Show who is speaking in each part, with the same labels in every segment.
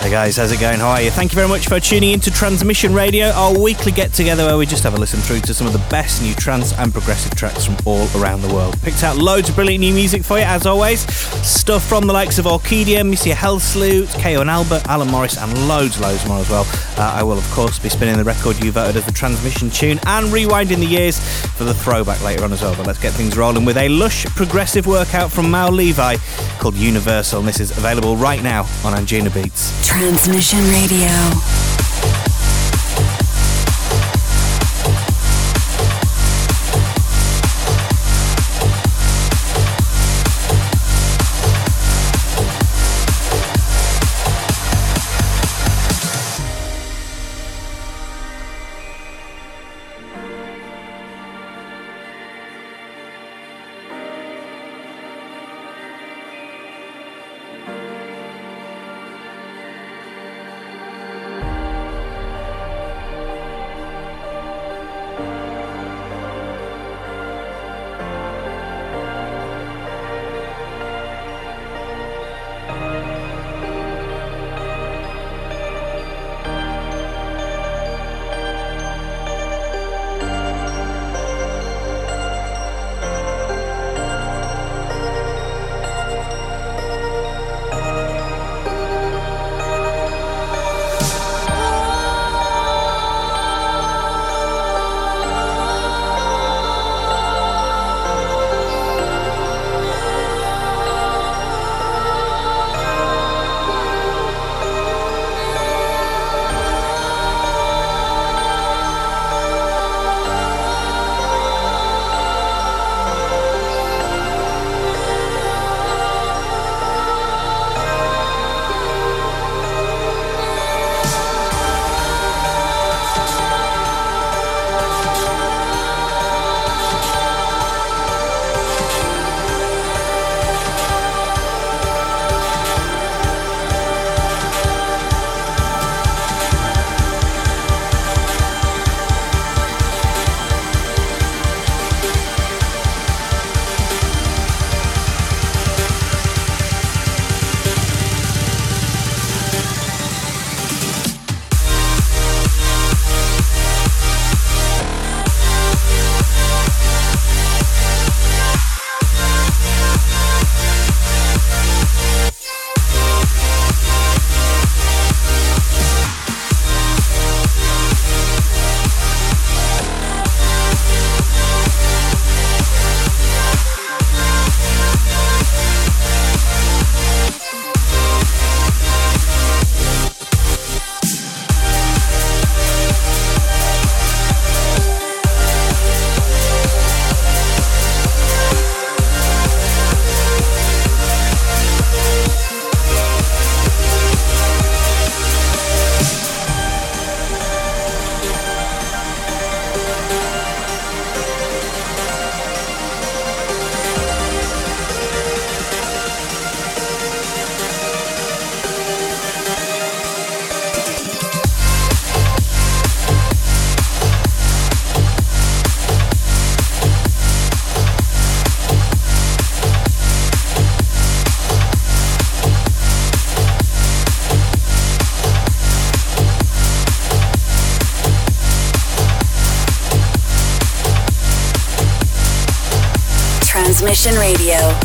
Speaker 1: Hey guys, how's it going? How are you? Thank you very much for tuning into Transmission Radio, our weekly get together where we just have a listen through to some of the best new trance and progressive tracks from all around the world. Picked out loads of brilliant new music for you, as always. Stuff from the likes of Orchideum, Missy Hellslute, KO and Albert, Alan Morris, and loads, loads more as well. Uh, I will, of course, be spinning the record you voted as the transmission tune and rewinding the years for the throwback later on as well. But let's get things rolling with a lush progressive workout from Mal Levi called Universal, and this is available right now on Anjunabeats.
Speaker 2: Transmission Radio.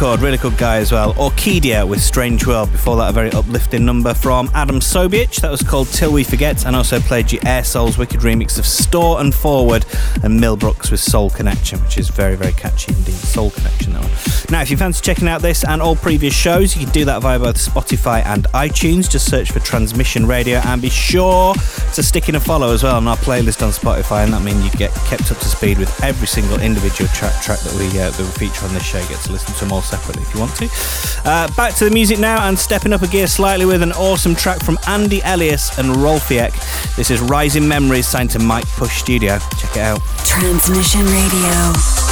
Speaker 1: really good guy as well. Orkidea with Strange World. Before that, a very uplifting number from Adam Sobiech. That was called Till We Forget. And also played you Air Soul's wicked remix of Store and Forward and Millbrooks with Soul Connection, which is very, very catchy indeed. Soul Connection. Now, if you fancy checking out this and all previous shows, you can do that via both Spotify and iTunes. Just search for Transmission Radio and be sure to stick in a follow as well on our playlist on Spotify. And that means you get kept up to speed with every single individual track track that we uh, that we feature on this show. You get to listen to them all separately if you want to. Uh, back to the music now and stepping up a gear slightly with an awesome track from Andy Elias and Rolfiek. This is Rising Memories signed to Mike Push Studio. Check it out.
Speaker 2: Transmission Radio.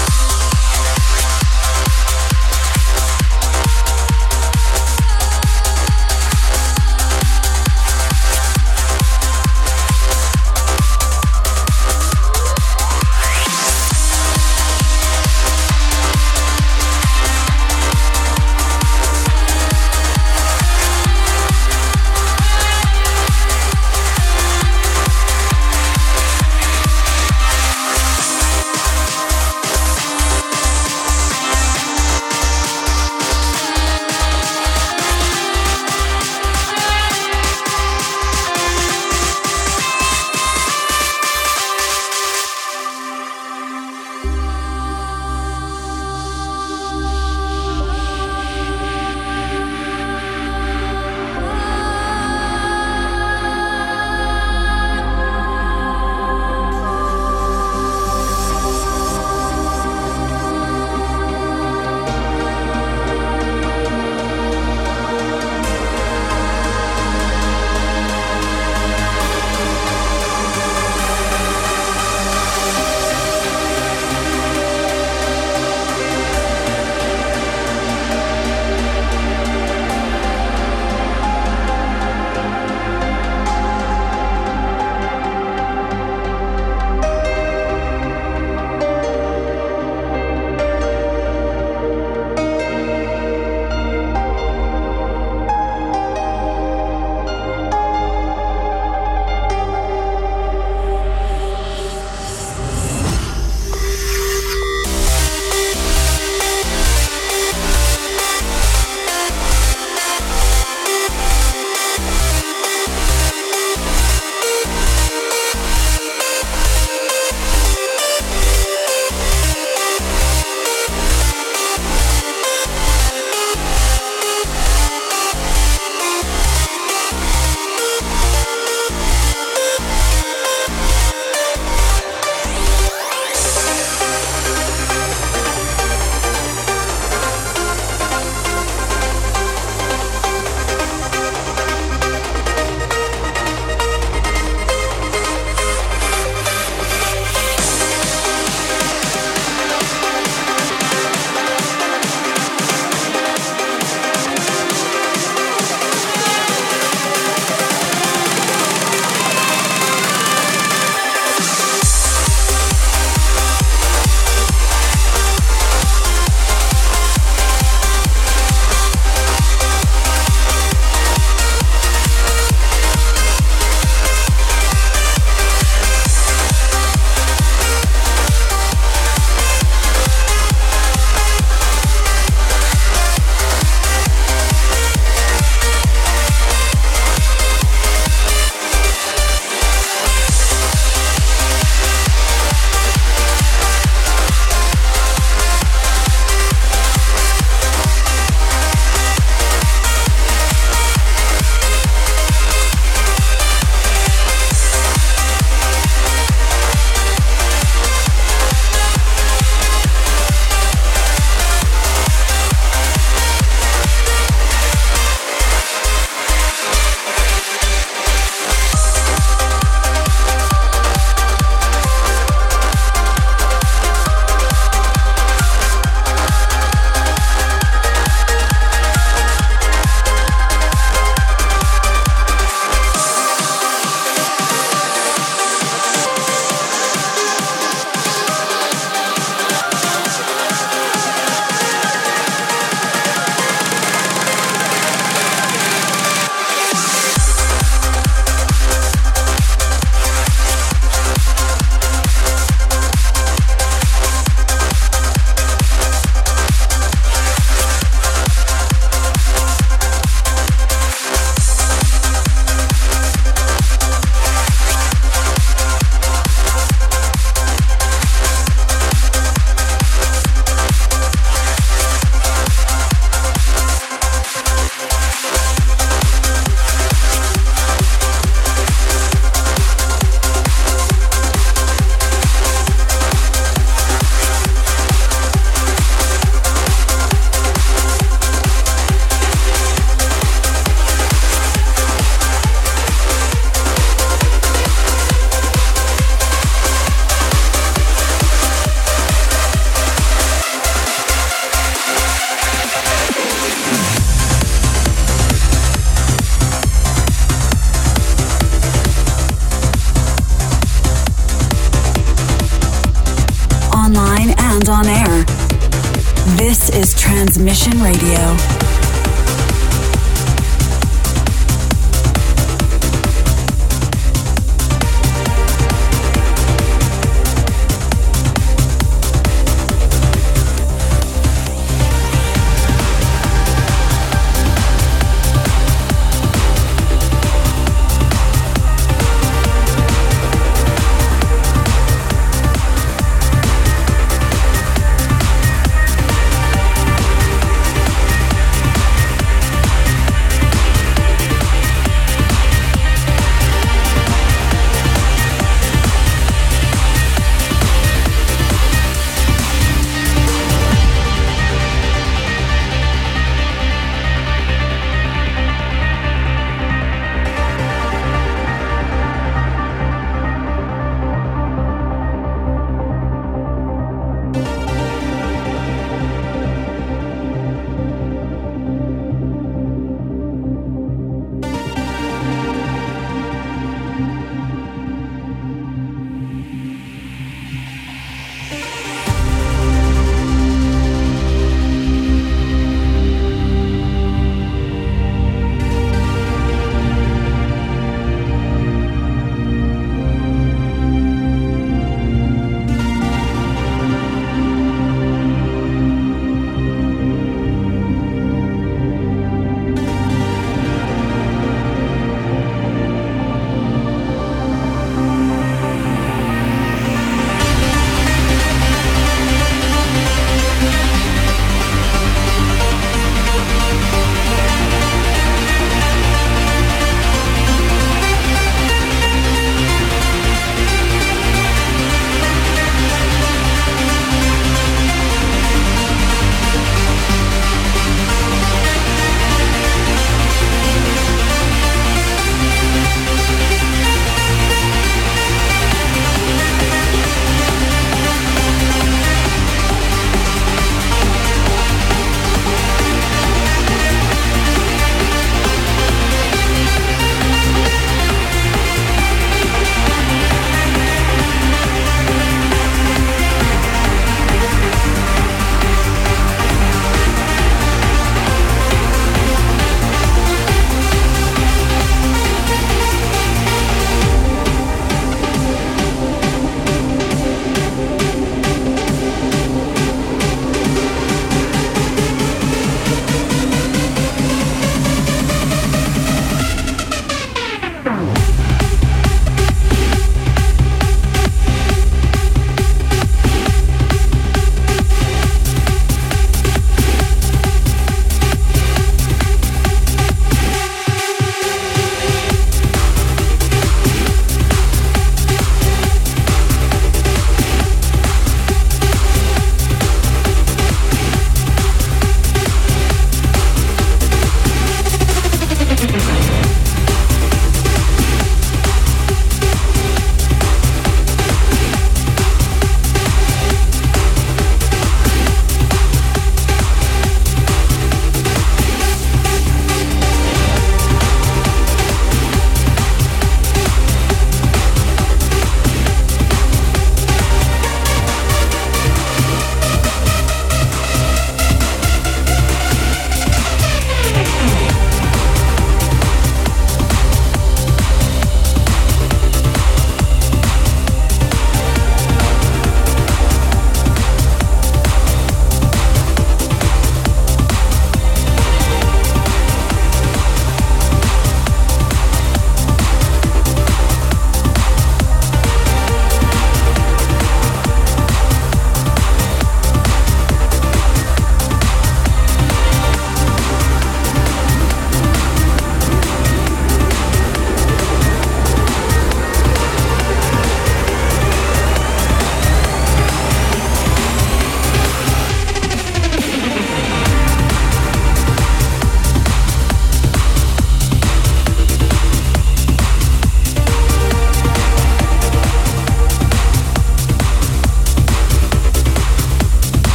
Speaker 2: Transmission Radio.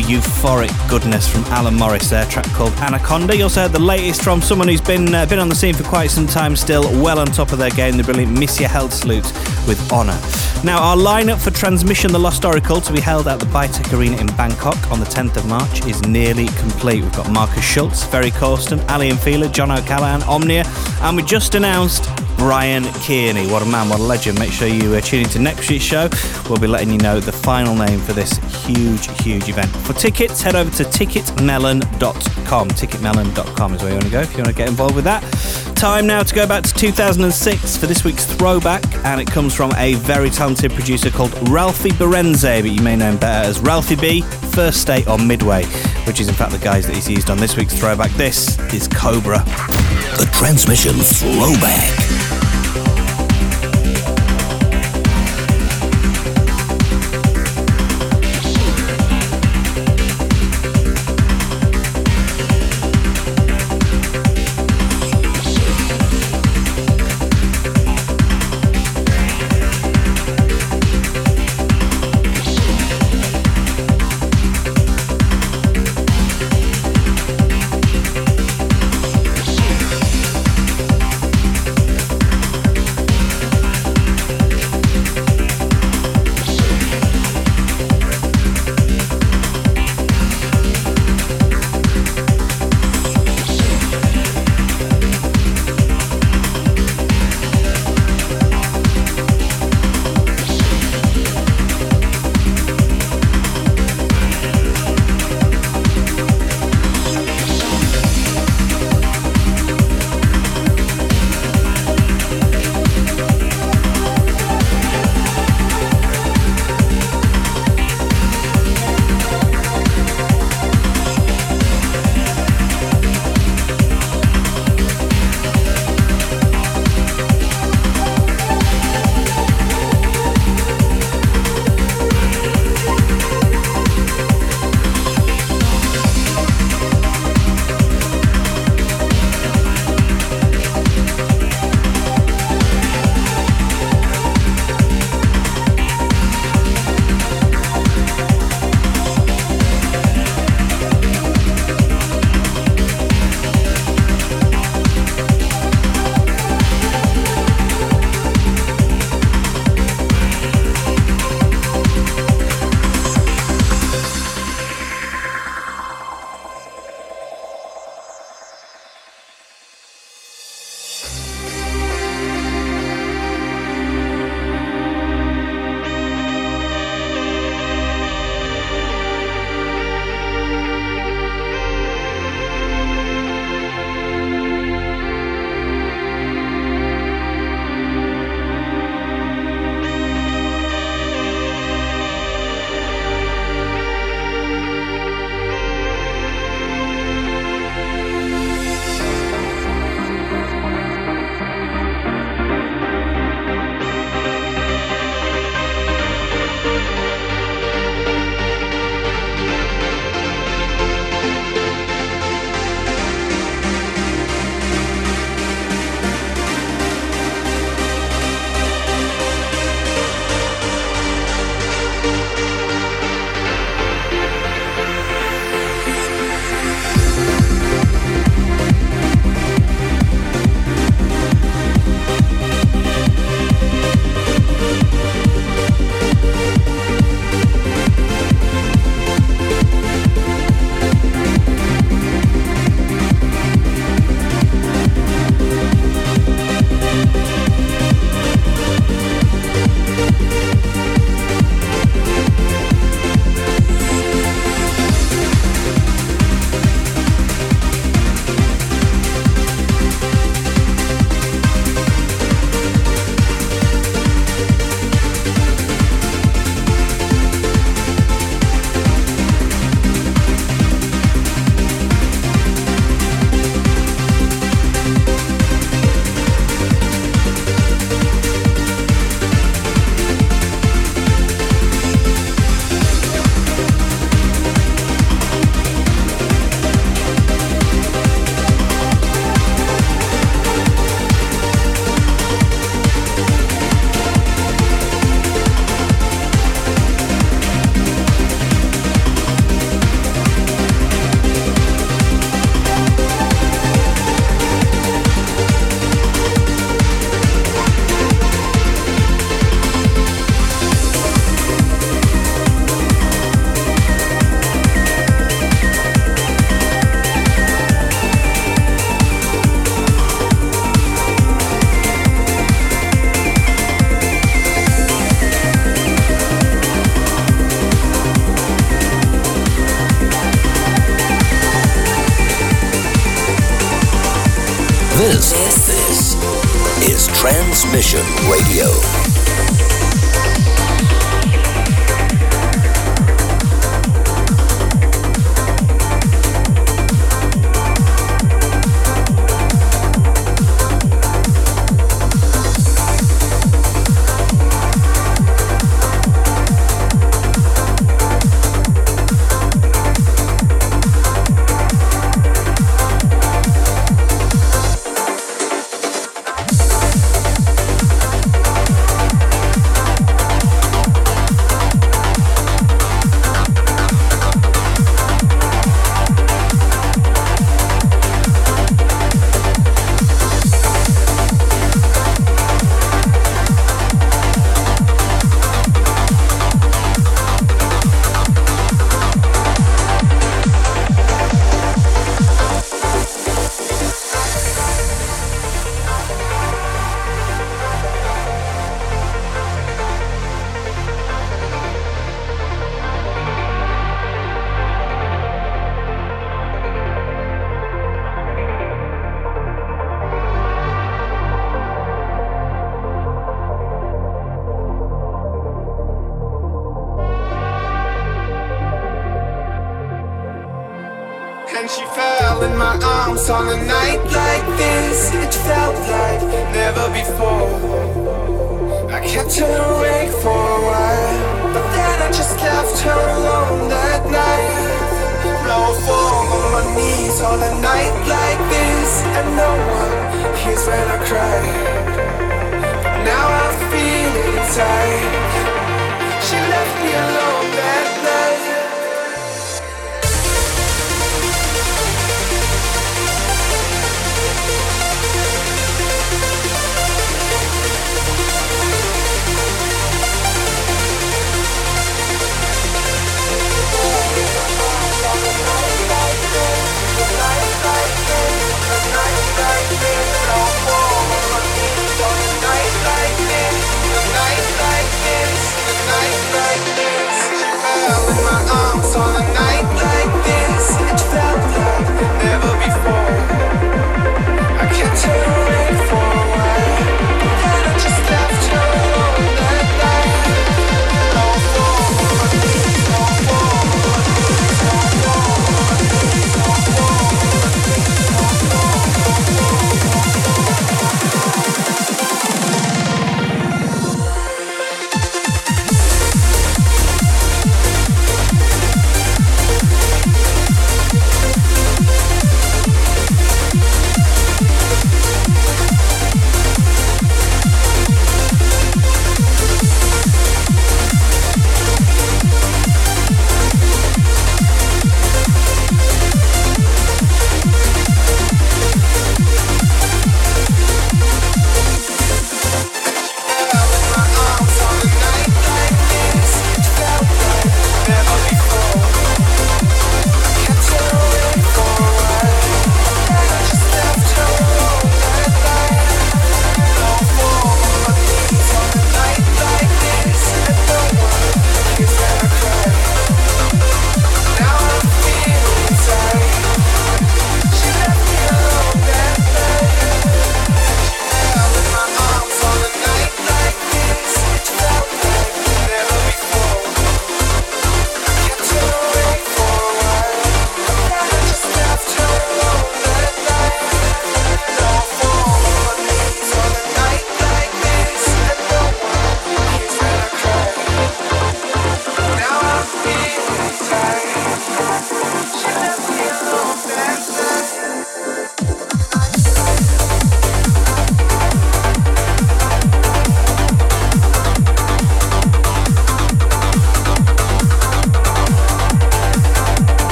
Speaker 1: Pure euphoric goodness from Alan Morris, their track called Anaconda. You also heard the latest from someone who's been uh, been on the scene for quite some time, still well on top of their game, the brilliant Misja Helsloot with Honour. Now, our lineup for Transmission The Lost Oracle to be held at the BITEC Arena in Bangkok on the 10th of March is nearly complete. We've got Markus Schulz, Ferry Corsten, Aly and Fila, John O'Callaghan, Omnia, and we just announced Bryan Kearney. What a man, what a legend. Make sure you uh, tune into next week's show. We'll be letting you know the final name for this huge, huge event. For tickets, head over to ticketmelon.com. Ticketmelon.com is where you want to go if you want to get involved with that. Time now to go back to 2006 for this week's throwback, and it comes from a very talented producer called Ralphie Barendse, but you may know him better as Ralphie B, First State or Midway, which is in fact the guys that he's used on this week's throwback. This is Cobra.
Speaker 3: The transmission throwback.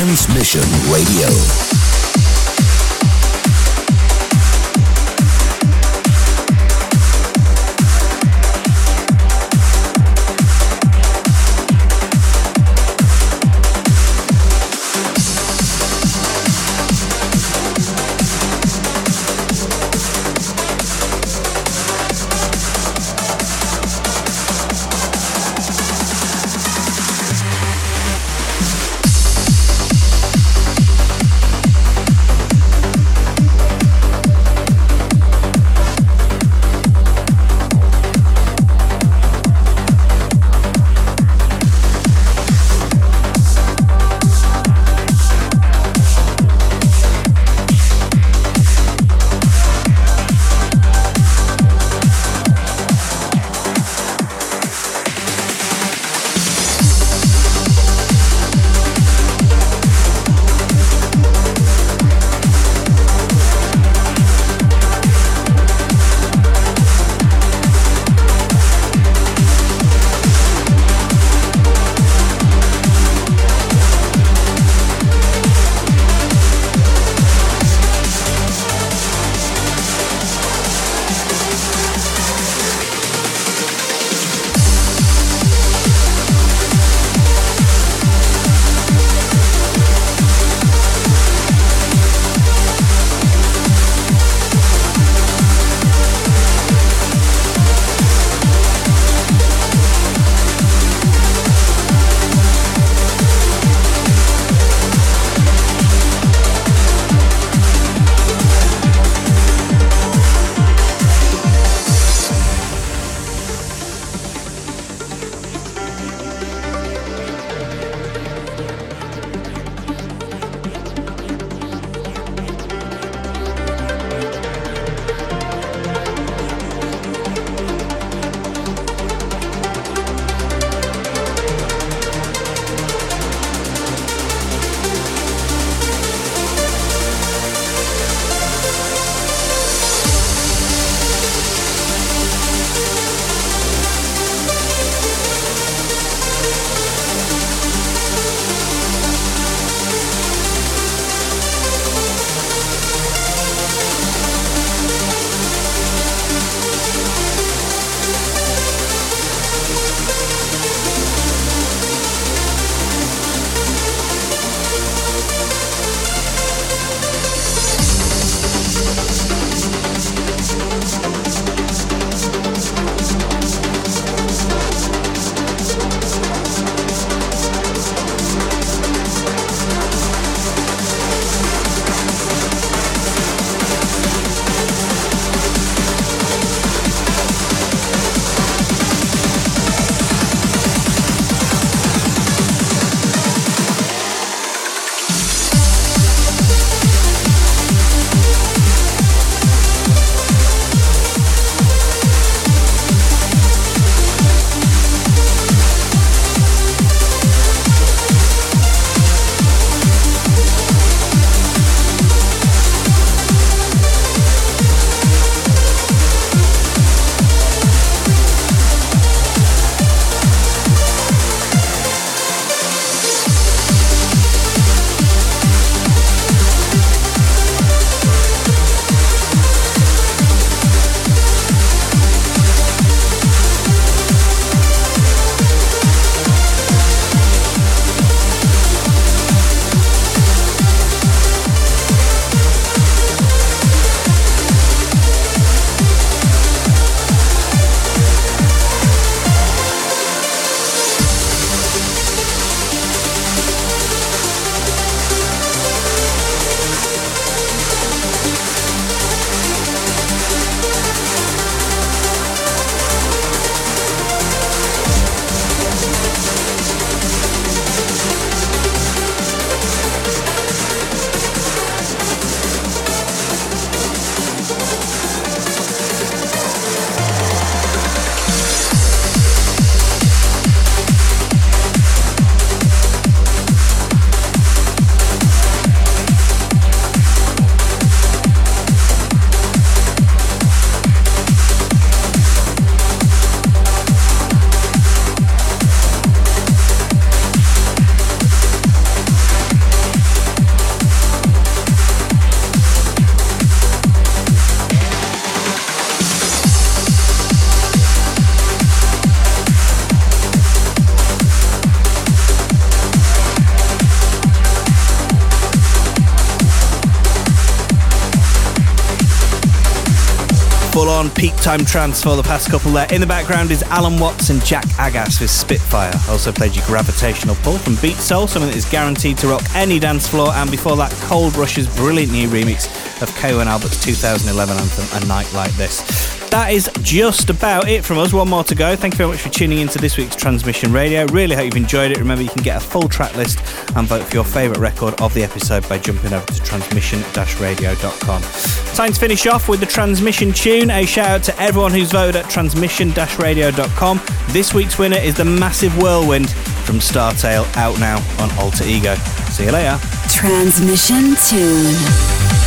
Speaker 3: Transmission Radio. On
Speaker 1: peak time trance for the past couple there. In the background is Allen Watts and Jak Aggas with Spitfire. Also played you Gravitational Pull from Beatsole, something that is guaranteed to rock any dance floor. And before that, Cold Rush's brilliant new remix of Kyau and Albert's 2011 anthem, A Night Like This. That is just about it from us. One more to go. Thank you very much for tuning into this week's Transmission Radio. Really hope you've enjoyed it. Remember, you can get a full track list and vote for your favourite record of the episode by jumping over to transmission-radio.com. Time to finish off with the transmission tune. A shout out to everyone who's voted at transmission-radio.com. This week's winner is the massive whirlwind from Startale out now on Alter Ego. See you later.
Speaker 2: Transmission tune.